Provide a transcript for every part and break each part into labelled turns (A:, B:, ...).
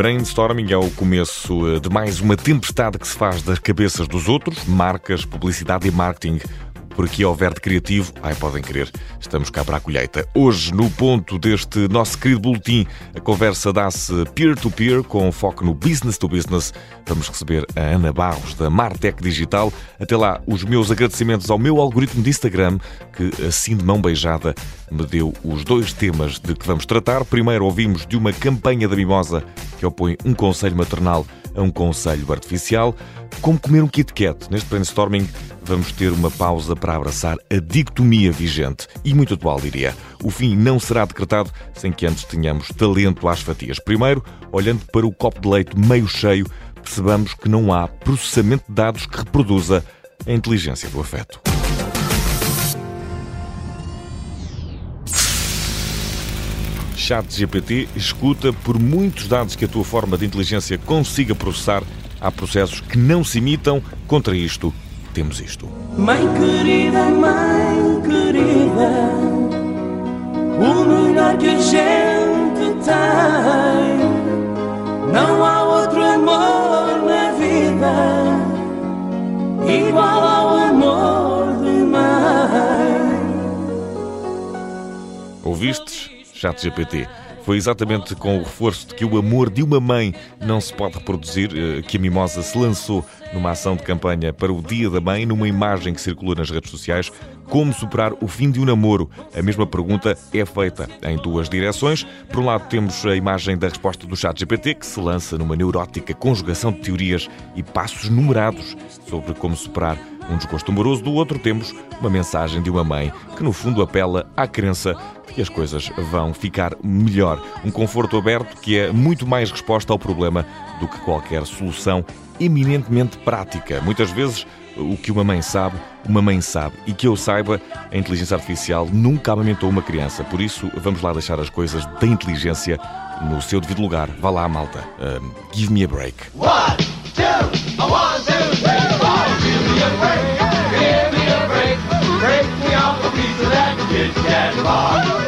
A: Brainstorming é o começo eh, de mais uma tempestade que se faz das cabeças dos outros, marcas, publicidade e marketing por aqui houver de criativo, ai podem querer, estamos cá para a colheita. Hoje, no ponto deste nosso querido boletim, a conversa dá-se peer-to-peer, com foco no business to business. Vamos receber a Ana Barros, da Martech Digital. Até lá, os meus agradecimentos ao meu algoritmo de Instagram, que assim de mão beijada me deu os dois temas de que vamos tratar. Primeiro, ouvimos de uma campanha da Mimosa que opõe um conselho maternal a um conselho artificial. Como comer um Kit Kat. Neste brainstorming vamos ter uma pausa para abraçar a dicotomia vigente e muito atual, diria. O fim não será decretado sem que antes tenhamos talento às fatias. Primeiro, olhando para o copo de leite meio cheio, percebamos que não há processamento de dados que reproduza a inteligência do afeto. ChatGPT escuta por muitos dados que a tua forma de inteligência consiga processar Há processos que não se imitam. Contra isto, temos isto.
B: Mãe querida, mãe querida, o melhor que a gente tem. Não há outro amor na vida igual ao amor de mãe.
A: Ouvistes? Chat GPT. Foi exatamente com o reforço de que o amor de uma mãe não se pode reproduzir eh, que a Mimosa se lançou numa ação de campanha para o Dia da Mãe, numa imagem que circula nas redes sociais. Como superar o fim de um namoro? A mesma pergunta é feita em duas direções. Por um lado, temos a imagem da resposta do chat GPT, que se lança numa neurótica conjugação de teorias e passos numerados sobre como superar um desgosto amoroso. Do outro, temos uma mensagem de uma mãe que, no fundo, apela à crença que as coisas vão ficar melhor. Um conforto aberto que é muito mais resposta ao problema do que qualquer solução eminentemente prática. Muitas vezes, o que uma mãe sabe, uma mãe sabe. E que eu saiba, a inteligência artificial nunca amamentou uma criança. Por isso, vamos lá deixar as coisas da inteligência no seu devido lugar. Vá lá, malta. Uh, give me a break. One, two, one, two, three, four. Give me a break.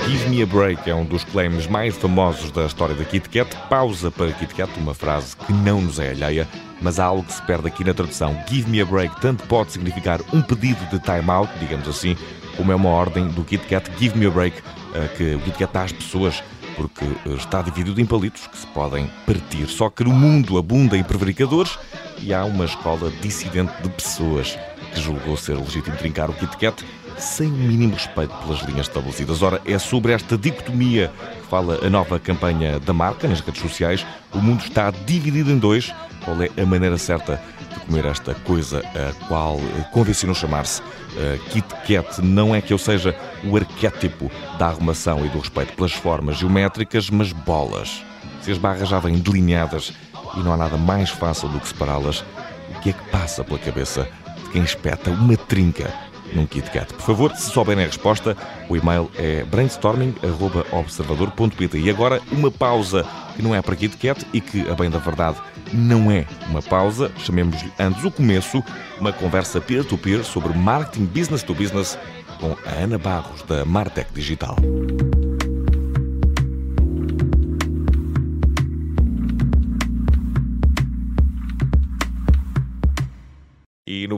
A: Give Me a Break é um dos claims mais famosos da história da Kit Kat. Pausa para Kit Kat, uma frase que não nos é alheia, mas há algo que se perde aqui na tradução. Give Me a Break tanto pode significar um pedido de time-out, digamos assim, como é uma ordem do Kit Kat Give Me a Break, eh, que o Kit Kat dá às pessoas porque eh, está dividido em palitos que se podem partir. Só que no mundo abunda em prevaricadores e há uma escola dissidente de pessoas que julgou ser legítimo trincar o Kit Kat sem o mínimo respeito pelas linhas estabelecidas. Ora, é sobre esta dicotomia que fala a nova campanha da marca nas redes sociais. O mundo está dividido em dois. Qual é a maneira certa de comer esta coisa, a qual convencionou chamar-se uh, Kit Kat? Não é que eu seja o arquétipo da arrumação e do respeito pelas formas geométricas, mas bolas. Se as barras já vêm delineadas e não há nada mais fácil do que separá-las, o que é que passa pela cabeça de quem espeta uma trinca num KitKat. Por favor, se souberem a resposta, o e-mail é brainstorming.observador.pt. E agora, uma pausa que não é para KitKat e que, a bem da verdade, não é uma pausa, chamemos-lhe antes o começo, uma conversa peer-to-peer -peer sobre marketing business to business com a Ana Barros, da Martech Digital.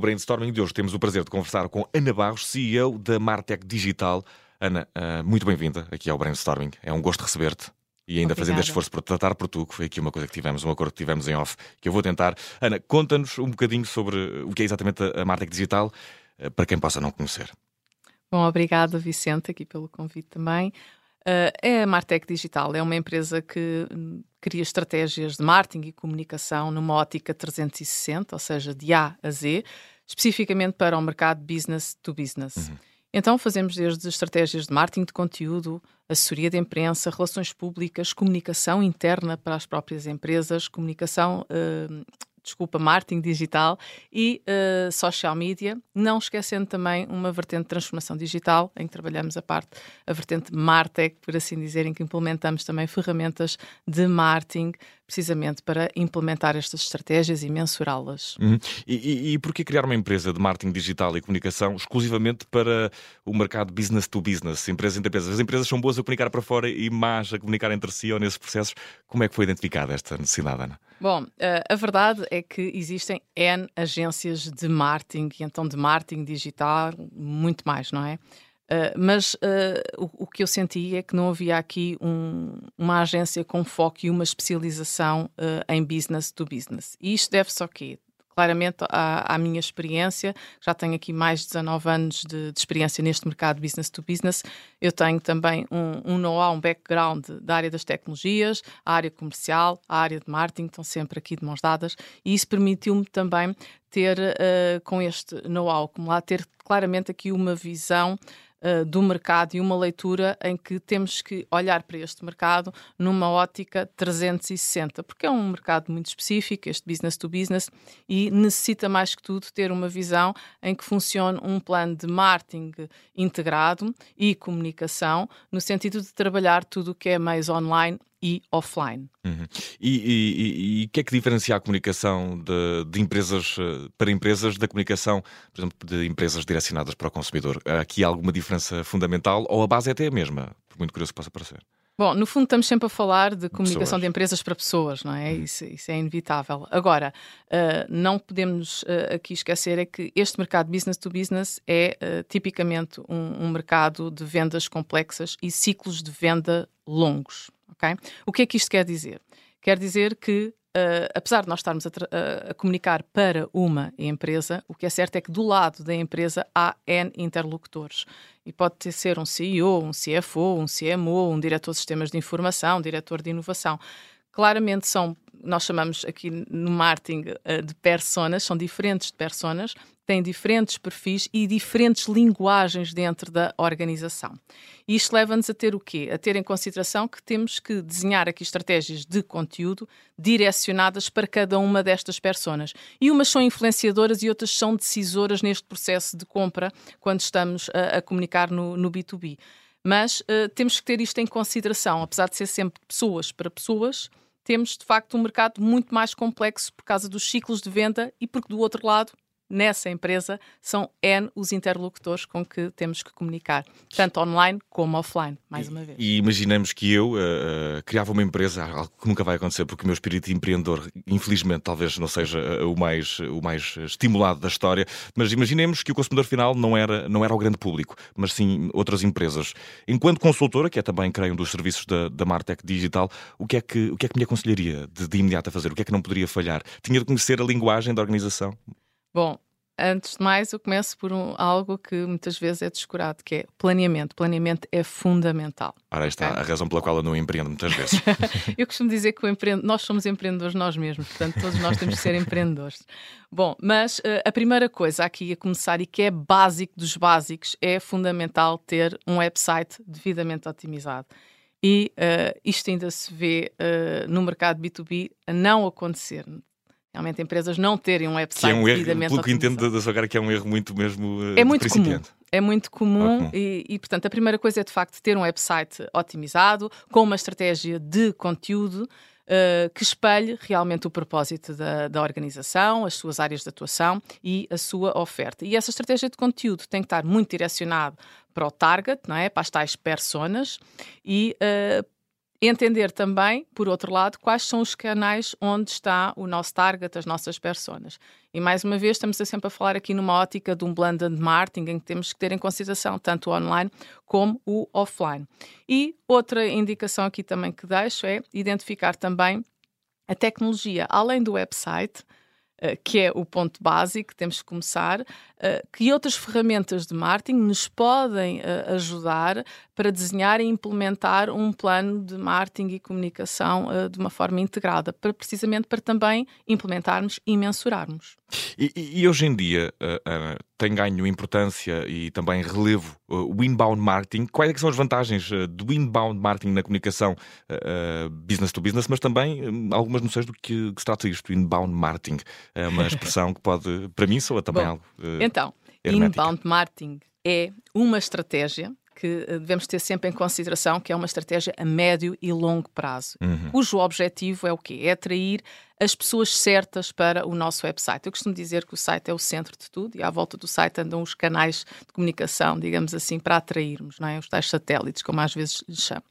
A: Brainstorming de hoje temos o prazer de conversar com Ana Barros, CEO da Martech Digital. Ana, uh, muito bem-vinda aqui ao brainstorming. É um gosto receber-te. E ainda Obrigada. fazendo este esforço para tratar por tu, que foi aqui uma coisa que tivemos, um acordo que tivemos em off, que eu vou tentar. Ana, conta-nos um bocadinho sobre o que é exatamente a Martech Digital, uh, para quem possa não conhecer.
C: Bom, obrigado, Vicente, aqui pelo convite também. Uh, é a Martech Digital, é uma empresa que hum, cria estratégias de marketing e comunicação numa ótica 360, ou seja, de A a Z, especificamente para o mercado business to business. Uhum. Então fazemos desde estratégias de marketing de conteúdo, assessoria de imprensa, relações públicas, comunicação interna para as próprias empresas, comunicação uh, desculpa, marketing digital e uh, social media, não esquecendo também uma vertente de transformação digital, em que trabalhamos a parte, a vertente Martech, por assim dizer, em que implementamos também ferramentas de marketing precisamente para implementar estas estratégias e mensurá-las.
A: Uhum. E, e, e porquê criar uma empresa de marketing digital e comunicação exclusivamente para o mercado business to business, empresas entre empresas? As empresas são boas a comunicar para fora e más a comunicar entre si ou nesses processos. Como é que foi identificada esta necessidade, Ana?
C: Bom, eh, a verdade é que existem N agências de marketing, e então de marketing digital, muito mais, não é? Uh, mas uh, o, o, que eu senti é que não havia aqui um, uma agência com foco e uma especialização uh, em business to business. E isto deve-se ao quê? Claramente à, à, minha experiência, já tenho aqui mais de 19 anos de, de experiência neste mercado business to business. Eu tenho também um, um know-how, um background da área das tecnologias, a área comercial, a área de marketing, estão sempre aqui de mãos dadas, e isso permitiu-me também ter, com este know-how acumulado, ter claramente aqui uma visão uh, do mercado e uma leitura em que temos que olhar para este mercado numa ótica 360, porque é um mercado muito específico, este business to business, e necessita mais que tudo ter uma visão em que funcione um plano de marketing integrado e comunicação, no sentido de trabalhar tudo o que é meios online e offline.
A: Uhum. E o que é que diferencia a comunicação de, de, empresas eh, para empresas da comunicação, por exemplo, de empresas direcionadas para o consumidor? Há aqui alguma diferença fundamental ou a base é até a mesma, por muito curioso que possa parecer?
C: Bom, no fundo estamos sempre a falar de comunicação pessoas. de empresas para pessoas, não é? Uhum. Isso, isso, é inevitável. Agora, uh, não podemos uh, aqui esquecer é que este mercado business to business é uh, tipicamente um, um mercado de vendas complexas e ciclos de venda longos. Okay? O que é que isto quer dizer? Quer dizer que, uh, apesar de nós estarmos a, a, comunicar para uma empresa, o que é certo é que do lado da empresa há N interlocutores. E pode ser um CEO, um CFO, um CMO, um diretor de sistemas de informação, um diretor de inovação. Claramente são, nós chamamos aqui no marketing uh, de personas, são diferentes de personas, têm diferentes perfis e diferentes linguagens dentro da organização. E isto leva-nos a ter o quê? A ter em consideração que temos que desenhar aqui estratégias de conteúdo direcionadas para cada uma destas personas. E umas são influenciadoras e outras são decisoras neste processo de compra quando estamos a, a comunicar no, no B2B. Mas uh, temos que ter isto em consideração, apesar de ser sempre pessoas para pessoas, temos de facto um mercado muito mais complexo por causa dos ciclos de venda e porque do outro lado nessa empresa são N os interlocutores com que temos que comunicar, tanto online como offline, mais uma vez.
A: E, imaginemos que eu uh, criava uma empresa, algo que nunca vai acontecer, porque o meu espírito empreendedor, infelizmente, talvez não seja uh, o, mais, o mais estimulado da história, mas imaginemos que o consumidor final não era, não era o grande público, mas sim outras empresas. Enquanto consultora, que é também, creio, um dos serviços da, da Martech Digital, o que, é que, o que é que me aconselharia de, de imediato a fazer? O que é que não poderia falhar? Tinha de conhecer a linguagem da organização?
C: Bom, antes de mais, eu começo por um, algo que muitas vezes é descurado, que é planeamento. Planeamento é fundamental.
A: Ora, está okay? a razão pela qual eu não empreendo muitas vezes.
C: eu costumo dizer que empre... nós somos empreendedores nós mesmos, portanto, todos nós temos que ser empreendedores. Bom, mas uh, a primeira coisa aqui a começar e que é básico dos básicos é fundamental ter um website devidamente otimizado. E uh, isto ainda se vê uh, no mercado B2B a não acontecer realmente empresas não terem um website que é um erro, devidamente
A: Pelo que entendo da sua cara, que é um erro muito mesmo uh,
C: É muito comum. É muito comum e, e, portanto, a primeira coisa é de facto ter um website otimizado, com uma estratégia de conteúdo uh, que espelhe realmente o propósito da, da organização, as suas áreas de atuação e a sua oferta. E essa estratégia de conteúdo tem que estar muito direcionado para o target, não é? para as tais personas e uh, entender também, por outro lado, quais são os canais onde está o nosso target, as nossas personas. E mais uma vez, estamos sempre a falar aqui numa ótica de um blended marketing em que temos que ter em consideração tanto o online como o offline. E outra indicação aqui também que deixo é identificar também a tecnologia, além do website, eh, que é o ponto básico que temos que começar, que outras ferramentas de marketing nos podem eh, ajudar para desenhar e implementar um plano de marketing e comunicação de uma forma integrada, para, precisamente para também implementarmos e mensurarmos.
A: E, e hoje em dia tem ganho importância e também relevo o inbound marketing. Quais é são as vantagens do inbound marketing na comunicação business to business, mas também um, algumas noções do que, que se trata isto, inbound marketing? É uma expressão que pode, para mim, soa também Bom, algo.
C: Então, hermética. inbound marketing é uma estratégia que uh, devemos ter sempre em consideração que é uma estratégia a médio e longo prazo, uhum. cujo objetivo é o quê? É atrair as pessoas certas para o nosso website. Eu costumo dizer que o site é o centro de tudo e à volta do site andam os canais de comunicação, digamos assim, para atrairmos, não é? os tais satélites, como às vezes lhes chamam.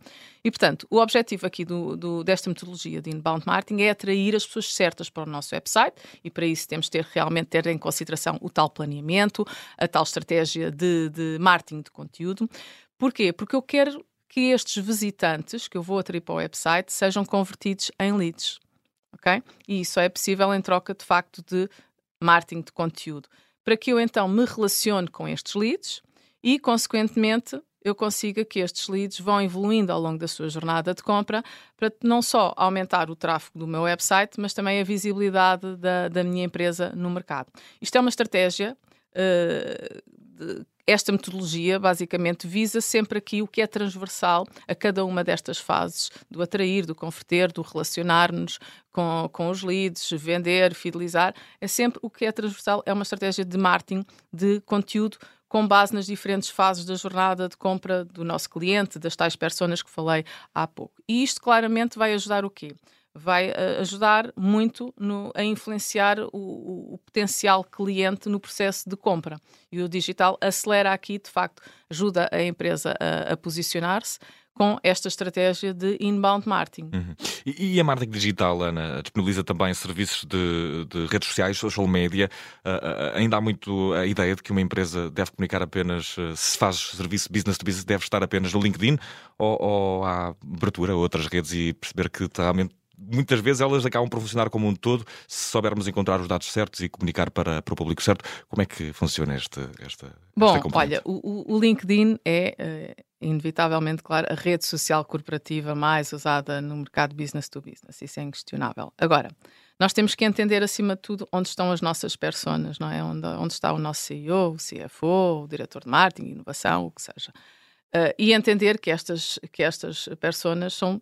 C: E, portanto, o objetivo aqui do, do, desta metodologia de inbound marketing é atrair as pessoas certas para o nosso website e para isso temos de ter realmente ter em consideração o tal planeamento, a tal estratégia de, de marketing de conteúdo. Porquê? Porque eu quero que estes visitantes que eu vou atrair para o website sejam convertidos em leads ok? E isso é possível em troca, de facto, de marketing de conteúdo. Para que eu então me relacione com estes leads e, consequentemente, eu consiga que estes leads vão evoluindo ao longo da sua jornada de compra para não só aumentar o tráfego do meu website, mas também a visibilidade da, da minha empresa no mercado. Isto é uma estratégia uh, de, esta metodologia basicamente visa sempre aqui o que é transversal a cada uma destas fases do atrair, do converter, do relacionar-nos com, com os leads, vender, fidelizar. É sempre o que é transversal, é uma estratégia de marketing de conteúdo com base nas diferentes fases da jornada de compra do nosso cliente, das tais personas que falei há pouco. E isto claramente vai ajudar o quê? vai uh, ajudar muito no, a influenciar o, o, potencial cliente no processo de compra. E o digital acelera aqui, de facto, ajuda a empresa a, a posicionar-se com esta estratégia de inbound marketing.
A: Uhum. E, e, a marketing digital, Ana, disponibiliza também serviços de, de redes sociais, social media. Uh, uh, ainda há muito a ideia de que uma empresa deve comunicar apenas, uh, se faz serviço business to business, deve estar apenas no LinkedIn ou, ou há abertura a outras redes e perceber que realmente muitas vezes elas acabam por funcionar como um todo se soubermos encontrar os dados certos e comunicar para, para o público certo. Como é que funciona este, esta,
C: Bom, esta olha, o, o, LinkedIn é, é, inevitavelmente, claro, a rede social corporativa mais usada no mercado business to business. Isso é inquestionável. Agora, nós temos que entender, acima de tudo, onde estão as nossas personas, não é? Onde, onde está o nosso CEO, o CFO, o diretor de marketing, inovação, o que seja. Uh, e entender que estas, que estas personas são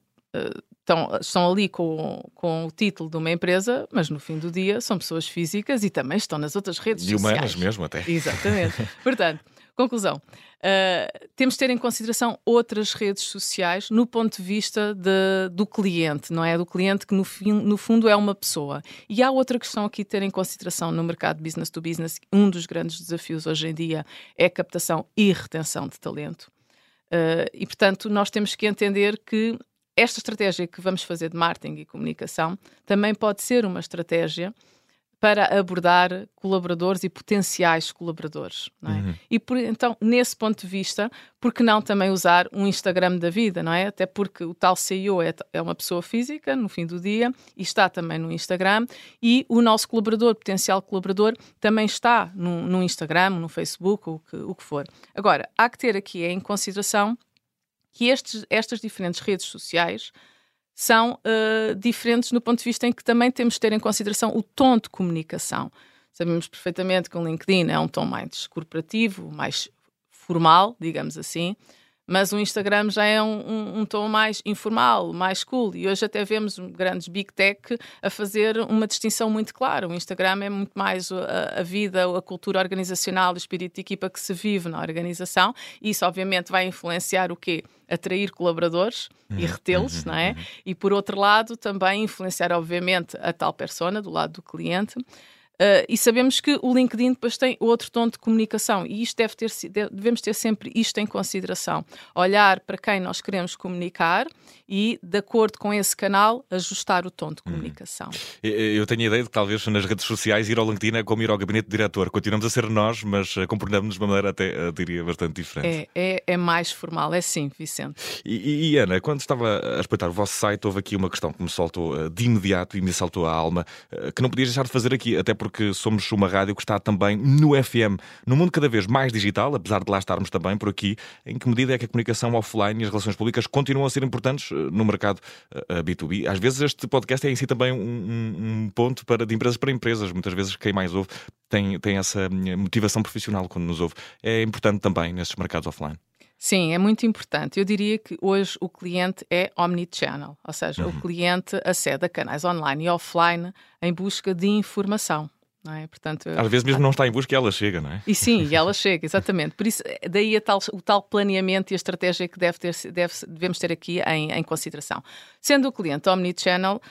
C: estão, estão ali com, com o título de uma empresa, mas no fim do dia são pessoas físicas e também estão nas outras redes
A: e
C: sociais.
A: E humanas mesmo até.
C: Exatamente. Portanto, conclusão. Uh, temos de ter em consideração outras redes sociais no ponto de vista de, do cliente, não é? Do cliente que no, fim, no fundo é uma pessoa. E há outra questão aqui a ter em consideração no mercado business to business. Um dos grandes desafios hoje em dia é a captação e retenção de talento. Uh, e, portanto, nós temos que entender que esta estratégia que vamos fazer de marketing e comunicação também pode ser uma estratégia para abordar colaboradores e potenciais colaboradores. É? Uhum. E por, então, nesse ponto de vista, por que não também usar um Instagram da vida, não é? Até porque o tal CEO é, é uma pessoa física, no fim do dia, e está também no Instagram, e o nosso colaborador, potencial colaborador, também está no, no Instagram, no Facebook, o que, o que for. Agora, há que ter aqui em consideração que estes, estas diferentes redes sociais são uh, diferentes no ponto de vista em que também temos de ter em consideração o tom de comunicação. Sabemos perfeitamente que o LinkedIn é um tom mais corporativo, mais formal, digamos assim, mas o Instagram já é um, um, um, tom mais informal, mais cool. E hoje até vemos grandes big tech a fazer uma distinção muito clara. O Instagram é muito mais a, a vida, a cultura organizacional, o espírito de equipa que se vive na organização. E isso, obviamente, vai influenciar o quê? Atrair colaboradores uhum, e retê-los, uhum, não é? Uhum. E por outro lado, também influenciar, obviamente, a tal persona, do lado do cliente. Uh, e sabemos que o LinkedIn depois tem outro tom de comunicação e isto deve ter, devemos ter sempre isto em consideração. Olhar para quem nós queremos comunicar e, de acordo com esse canal, ajustar o tom de comunicação.
A: Hum. Eu tenho a ideia de que talvez nas redes sociais ir ao LinkedIn é como ir ao gabinete de diretor. Continuamos a ser nós, mas eh, comportamos de uma maneira até, eh, diria, bastante diferente.
C: É, é, é mais formal, é sim, Vicente.
A: E, e, Ana, quando estava a respeitar o vosso site, houve aqui uma questão que me saltou de imediato e me saltou a alma, que não podias deixar de fazer aqui, até porque porque somos uma rádio que está também no FM. No mundo cada vez mais digital, apesar de lá estarmos também por aqui, em que medida é que a comunicação offline e as relações públicas continuam a ser importantes eh, no mercado B2B? Eh, Às vezes este podcast é em si também um, um ponto para, de empresas para empresas. Muitas vezes quem mais ouve tem, tem essa motivação profissional quando nos ouve. É importante também nesses mercados offline.
C: Sim, é muito importante. Eu diria que hoje o cliente é omnichannel, ou seja, uhum. o cliente acede a canais online e offline em busca de informação Não é? Portanto,
A: Às vezes mesmo não está em busca e ela chega, não é?
C: E sim, e ela chega, exatamente. Por isso, daí tal, o tal planeamento e a estratégia que deve ter, deve, devemos ter aqui em, em consideração. Sendo o cliente omnichannel,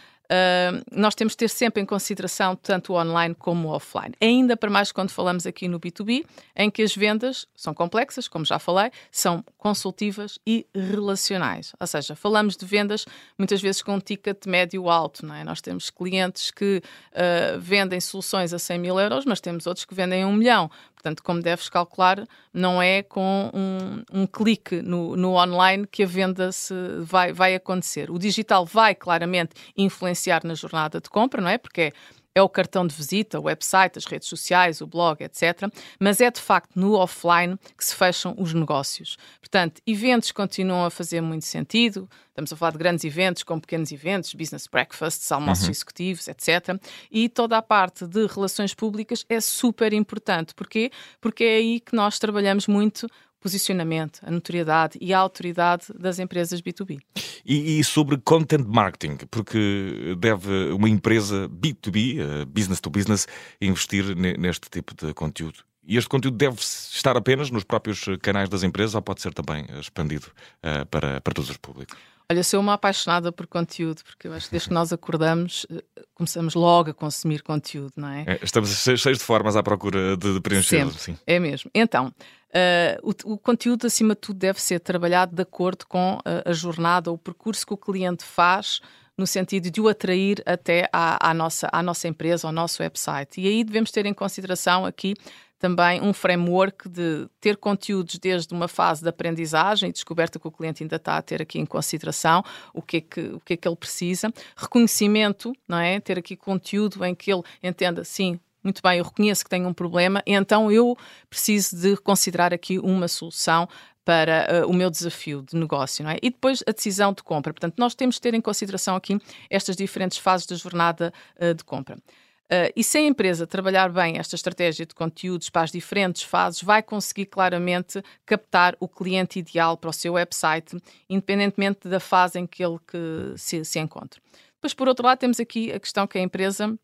C: Nós temos de ter sempre em consideração tanto o online como o offline. Ainda para mais quando falamos aqui no B2B, em que as vendas são complexas, como já falei, são consultivas e relacionais. Ou seja, falamos de vendas muitas vezes com um ticket médio alto. Não é? Nós temos clientes que uh, vendem soluções a 100 mil euros, mas temos outros que vendem a um milhão. Portanto, como deves calcular, não é com um, um clique no, no, online que a venda se vai, vai acontecer. O digital vai claramente influenciar na jornada de compra, não é? Porque é é o cartão de visita, o website, as redes sociais, o blog, etc. Mas é de facto no offline que se fecham os negócios. Portanto, eventos continuam a fazer muito sentido. Estamos a falar de grandes eventos, com pequenos eventos, business breakfasts, almoços uhum. executivos, etc. E toda a parte de relações públicas é super importante. Porquê? Porque é aí que nós trabalhamos muito posicionamento, a notoriedade e a autoridade das empresas B2B.
A: E, e, sobre content marketing, porque deve uma empresa B2B, uh, business to business, investir neste tipo de conteúdo? E este conteúdo deve estar apenas nos próprios canais das empresas ou pode ser também expandido uh, para, para todos os públicos?
C: Olha, sou uma apaixonada por conteúdo, porque eu acho que desde que nós acordamos, eh, começamos logo a consumir conteúdo, não é?
A: é estamos cheios de formas à procura de, de preencher. Sim.
C: É mesmo. Então, uh, o, o, conteúdo, acima de tudo, deve ser trabalhado de acordo com a, a jornada o percurso que o cliente faz no sentido de o atrair até à, à, nossa, à nossa empresa, ao nosso website. E aí devemos ter em consideração aqui também um framework de ter conteúdos desde uma fase de aprendizagem e descoberta que o cliente ainda está a ter aqui em consideração o que é que, o que, é que ele precisa, reconhecimento, não é? Ter aqui conteúdo em que ele entenda, sim, muito bem, eu reconheço que tenho um problema, então eu preciso de considerar aqui uma solução para uh, o meu desafio de negócio, não é? E depois a decisão de compra. Portanto, nós temos de ter em consideração aqui estas diferentes fases da jornada uh, de compra. Uh, e se a empresa trabalhar bem esta estratégia de conteúdos para as diferentes fases, vai conseguir claramente captar o cliente ideal para o seu website, independentemente da fase em que ele que se, se encontra. Depois, por outro lado, temos aqui a questão que a empresa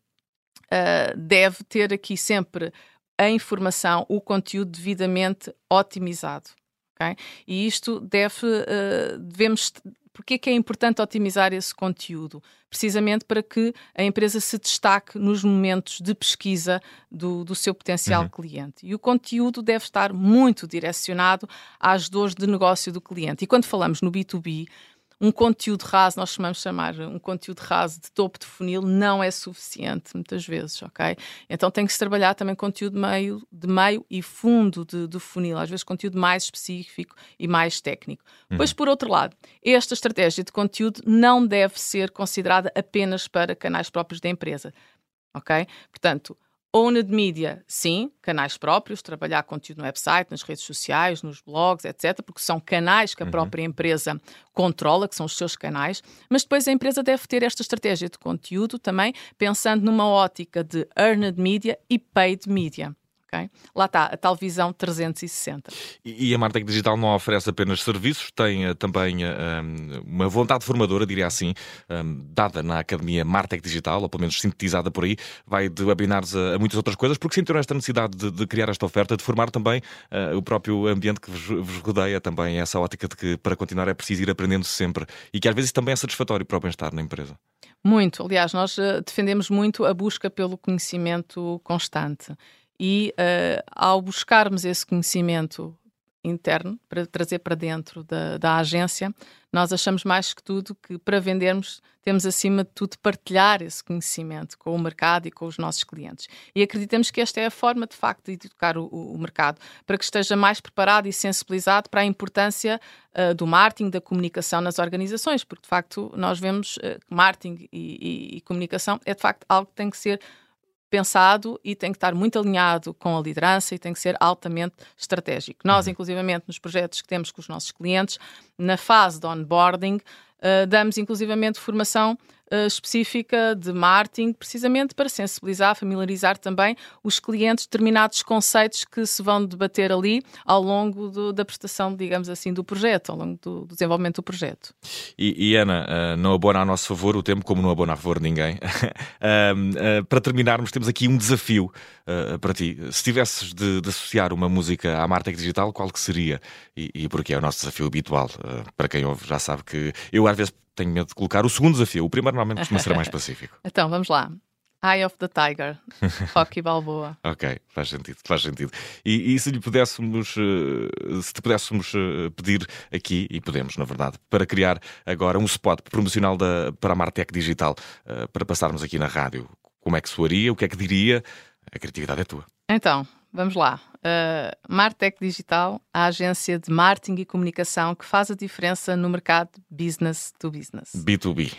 C: uh, deve ter aqui sempre a informação, o conteúdo devidamente otimizado. Okay? E isto deve, uh, devemos Porquê é que é importante otimizar esse conteúdo? Precisamente para que a empresa se destaque nos momentos de pesquisa do, do seu potencial uhum. cliente. E o conteúdo deve estar muito direcionado às dores de negócio do cliente. E quando falamos no B2B, um conteúdo raso, nós chamamos de chamar um conteúdo raso de topo de funil, não é suficiente muitas vezes, ok? Então tem que se trabalhar também conteúdo meio, de meio e fundo de, de funil, às vezes conteúdo mais específico e mais técnico. Uhum. Pois, por outro lado, esta estratégia de conteúdo não deve ser considerada apenas para canais próprios da empresa, ok? Portanto, Owned Media, sim, canais próprios, trabalhar conteúdo no website, nas redes sociais, nos blogs, etc., porque são canais que a uhum. própria empresa controla, que são os seus canais, mas depois a empresa deve ter esta estratégia de conteúdo também pensando numa ótica de earned media e paid media. Okay? Lá está, a tal visão 360.
A: E, a Martech Digital não oferece apenas serviços, tem uh, também uh, uma vontade formadora, diria assim, um, dada na Academia Martech Digital, ou pelo menos sintetizada por aí, vai de webinars a, a muitas outras coisas, porque sentiram esta necessidade de, de, criar esta oferta, de formar também uh, o próprio ambiente que vos, vos, rodeia, também essa ótica de que para continuar é preciso ir aprendendo sempre e que às vezes também é satisfatório para o bem-estar na empresa.
C: Muito, aliás, nós defendemos muito a busca pelo conhecimento constante e uh, ao buscarmos esse conhecimento interno para trazer para dentro da, da, agência, nós achamos mais que tudo que para vendermos temos acima de tudo partilhar esse conhecimento com o mercado e com os nossos clientes. E acreditamos que esta é a forma de facto de educar o, o mercado para que esteja mais preparado e sensibilizado para a importância uh, do marketing, da comunicação nas organizações, porque de facto nós vemos uh, que marketing e, e, e comunicação é de facto algo que tem que ser pensado e tem que estar muito alinhado com a liderança e tem que ser altamente estratégico. Nós, uhum. inclusivamente, nos projetos que temos com os nossos clientes, na fase de onboarding, uh, damos inclusivamente formação uh, específica de marketing, precisamente para sensibilizar, familiarizar também os clientes de determinados conceitos que se vão debater ali ao longo do, da prestação, digamos assim, do projeto, ao longo do, do desenvolvimento do projeto.
A: E, e Ana, uh, não abona a nosso favor o tempo, como não abona a favor de ninguém. uh, para terminarmos, temos aqui um desafio para ti. Se tivesses de, de, associar uma música à Martec Digital, qual que seria? E, e porque é o nosso desafio habitual. para quem ouve já sabe que eu às vezes tenho medo de colocar o segundo desafio. O primeiro normalmente costuma ser mais pacífico.
C: então, vamos lá. Eye of the Tiger, Rocky Balboa.
A: ok, faz sentido, faz sentido. E, e, se lhe pudéssemos, eh, se te pudéssemos eh, pedir aqui, e podemos, na verdade, para criar agora um spot promocional da, para a Martec Digital, eh, para passarmos aqui na rádio, como é que soaria, o que é que diria? A criatividade é tua.
C: Então, vamos lá. Uh, Martech Digital, a agência de marketing e comunicação que faz a diferença no mercado business to business.
A: B2B.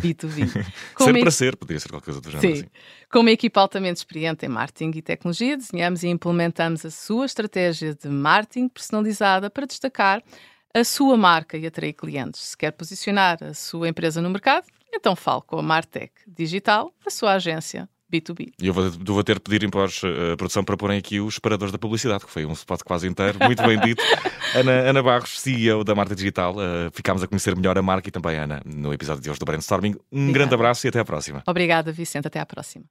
C: B2B.
A: ser para ser, poderia ser qualquer coisa do género. Sim. Assim.
C: Com uma equipa altamente experiente em marketing e tecnologia, desenhamos e implementamos a sua estratégia de marketing personalizada para destacar a sua marca e atrair clientes. Se quer posicionar a sua empresa no mercado, então fale com a Martech Digital, a sua agência B2B.
A: E eu vou, vou ter de pedir para a produção para porem aqui os paradores da publicidade, que foi um spot quase inteiro, muito bem dito. Ana, Ana Barros, CEO da Marca Digital, uh, ficámos a conhecer melhor a marca e também a Ana no episódio de hoje do Brainstorming. Um Obrigada. grande abraço e até à próxima.
C: Obrigada, Vicente. Até à próxima.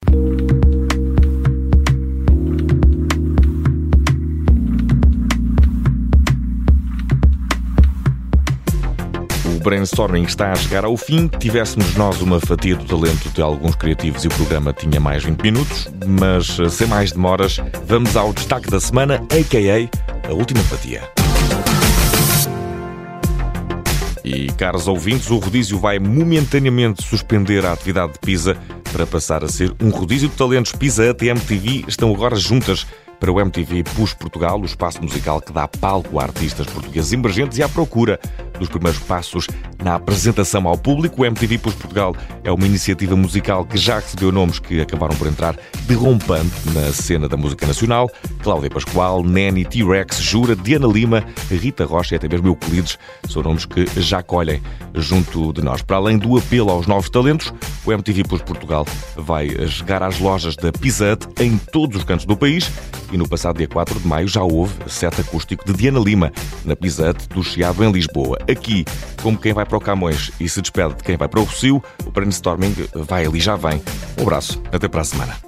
A: Brainstorming está a chegar ao fim. Tivéssemos nós uma fatia do talento de alguns criativos e o programa tinha mais 20 minutos, mas eh, sem mais demoras, vamos ao destaque da semana, a.k.a. a última fatia. E, caros ouvintes, o rodízio vai momentaneamente suspender a atividade de Pisa para passar a ser um rodízio de talentos. Pisa e MTV estão agora juntas para o MTV Push Portugal, o espaço musical que dá palco a artistas portugueses emergentes e à procura dos primeiros passos na apresentação ao público. O MTV Push Portugal é uma iniciativa musical que já recebeu nomes que acabaram por entrar derrompante na cena da música nacional. Cláudia Pascoal, Neni, T-Rex, Jura, Diana Lima, Rita Rocha e até mesmo Euclides são nomes que já colhem junto de nós. Para além do apelo aos novos talentos, o MTV Push Portugal vai chegar às lojas da Pizza em todos os cantos do país e no passado dia 4 de maio já houve set acústico de Diana Lima na Pizza do Chiado em Lisboa. Aqui, como quem vai para o Camões e se despede de quem vai para o Rocio, o brainstorming vai ali já vem. Um abraço, até para a semana.